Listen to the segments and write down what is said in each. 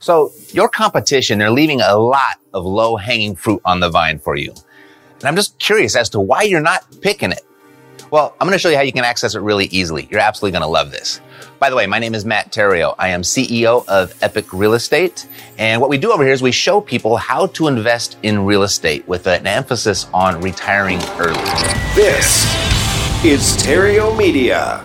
So your competition, they're leaving a lot of low hanging fruit on the vine for you. And I'm just curious as to why you're not picking it. Well, I'm going to show you how you can access it really easily. You're absolutely going to love this. By the way, my name is Matt Theriault. I am CEO of Epic Real Estate. And what we do over here is we show people how to invest in real estate with an emphasis on retiring early. This is Theriault Media.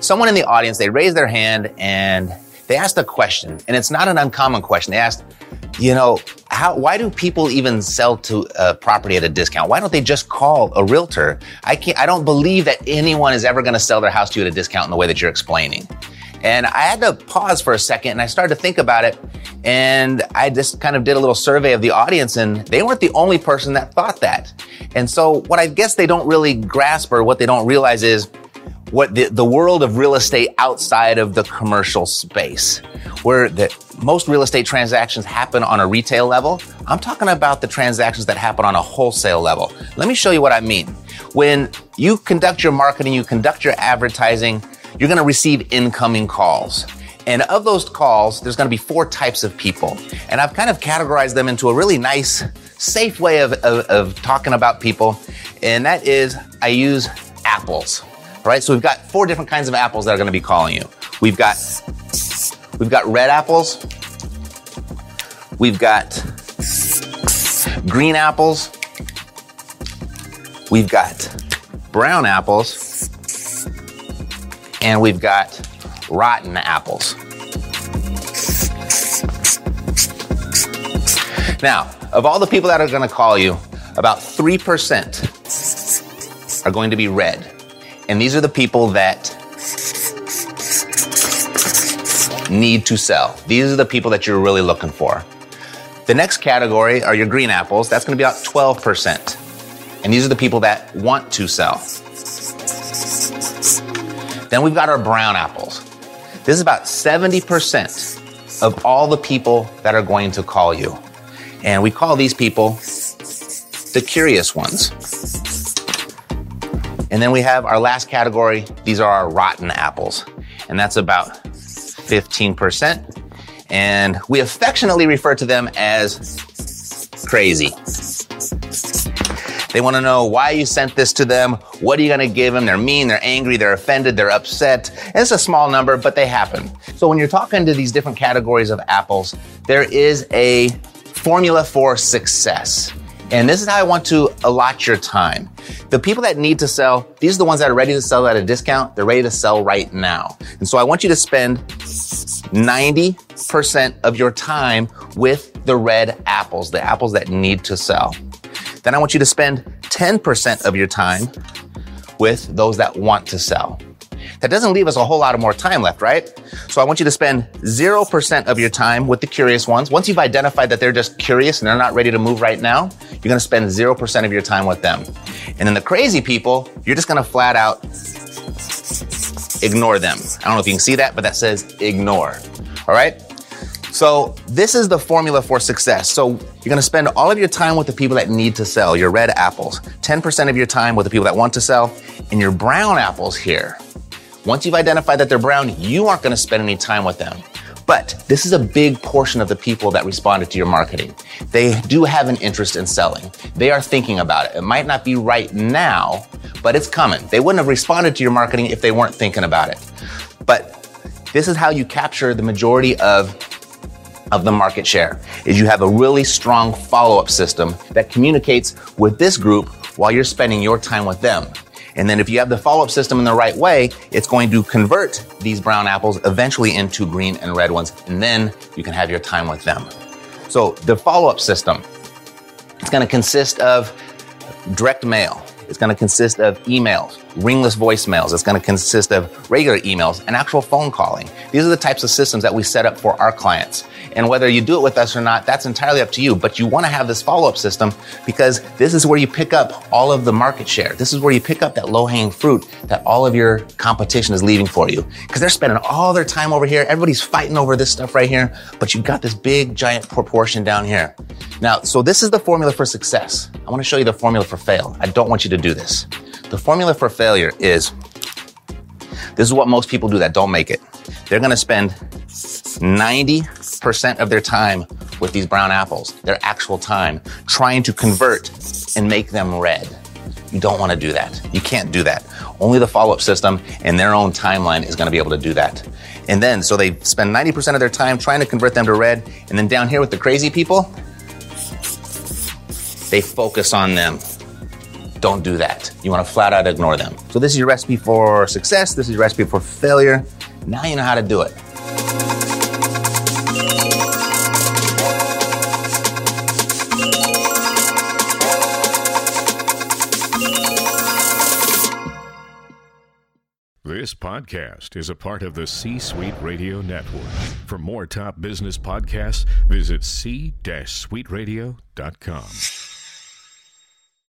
someone in the audience, they raised their hand and they asked a question, and it's not an uncommon question. They asked, you know, how, why do people even sell to a property at a discount? Why don't they just call a realtor? I can't, I don't believe that anyone is ever going to sell their house to you at a discount in the way that you're explaining. And I had to pause for a second and I started to think about it. And I just kind of did a little survey of the audience and they weren't the only person that thought that. And so what I guess they don't really grasp or what they don't realize is what the, the world of real estate outside of the commercial space, where the, most real estate transactions happen on a retail level. I'm talking about the transactions that happen on a wholesale level. Let me show you what I mean. When you conduct your marketing, you conduct your advertising, you're going to receive incoming calls. And of those calls, there's going to be four types of people. And I've kind of categorized them into a really nice, safe way of, of, of talking about people. And that is, I use apples right? So we've got four different kinds of apples that are going to be calling you. We've got we've got red apples. We've got green apples. We've got brown apples. And we've got rotten apples. Now, of all the people that are going to call you, about 3% are going to be red. And these are the people that need to sell. These are the people that you're really looking for. The next category are your green apples. That's going to be about 12%. And these are the people that want to sell. Then we've got our brown apples. This is about 70% of all the people that are going to call you. And we call these people the curious ones. And then we have our last category. These are our rotten apples. And that's about 15%. And we affectionately refer to them as crazy. They want to know why you sent this to them. What are you going to give them? They're mean, they're angry, they're offended, they're upset. And it's a small number, but they happen. So when you're talking to these different categories of apples, there is a formula for success. And this is how I want to allot your time. The people that need to sell, these are the ones that are ready to sell at a discount. They're ready to sell right now. And so I want you to spend 90% of your time with the red apples, the apples that need to sell. Then I want you to spend 10% of your time with those that want to sell. That doesn't leave us a whole lot of more time left, right? So I want you to spend 0% of your time with the curious ones. Once you've identified that they're just curious and they're not ready to move right now, you're going to spend 0% of your time with them. And then the crazy people, you're just going to flat out ignore them. I don't know if you can see that, but that says ignore. All right? So this is the formula for success. So you're going to spend all of your time with the people that need to sell, your red apples, 10% of your time with the people that want to sell, and your brown apples here. Once you've identified that they're brown, you aren't going to spend any time with them. But this is a big portion of the people that responded to your marketing. They do have an interest in selling. They are thinking about it. It might not be right now, but it's coming. They wouldn't have responded to your marketing if they weren't thinking about it. But this is how you capture the majority of of the market share is you have a really strong follow-up system that communicates with this group while you're spending your time with them. And then if you have the follow-up system in the right way, it's going to convert these brown apples eventually into green and red ones. And then you can have your time with them. So the follow-up system, it's going to consist of direct mail. It's going to consist of emails, ringless voicemails. It's going to consist of regular emails and actual phone calling. These are the types of systems that we set up for our clients. And whether you do it with us or not, that's entirely up to you. But you want to have this follow up system because this is where you pick up all of the market share. This is where you pick up that low hanging fruit that all of your competition is leaving for you. Because they're spending all their time over here. Everybody's fighting over this stuff right here. But you've got this big, giant proportion down here. Now, so this is the formula for success. I want to show you the formula for fail. I don't want you to do this. The formula for failure is this is what most people do that don't make it. They're to spend 90% of their time with these brown apples, their actual time, trying to convert and make them red. You don't want to do that. You can't do that. Only the follow up system and their own timeline is to be able to do that. And then, so they spend 90% of their time trying to convert them to red. And then down here with the crazy people, they focus on them. Don't do that. You want to flat out ignore them. So, this is your recipe for success. This is your recipe for failure. Now you know how to do it. This podcast is a part of the C Suite Radio Network. For more top business podcasts, visit c-suiteradio.com.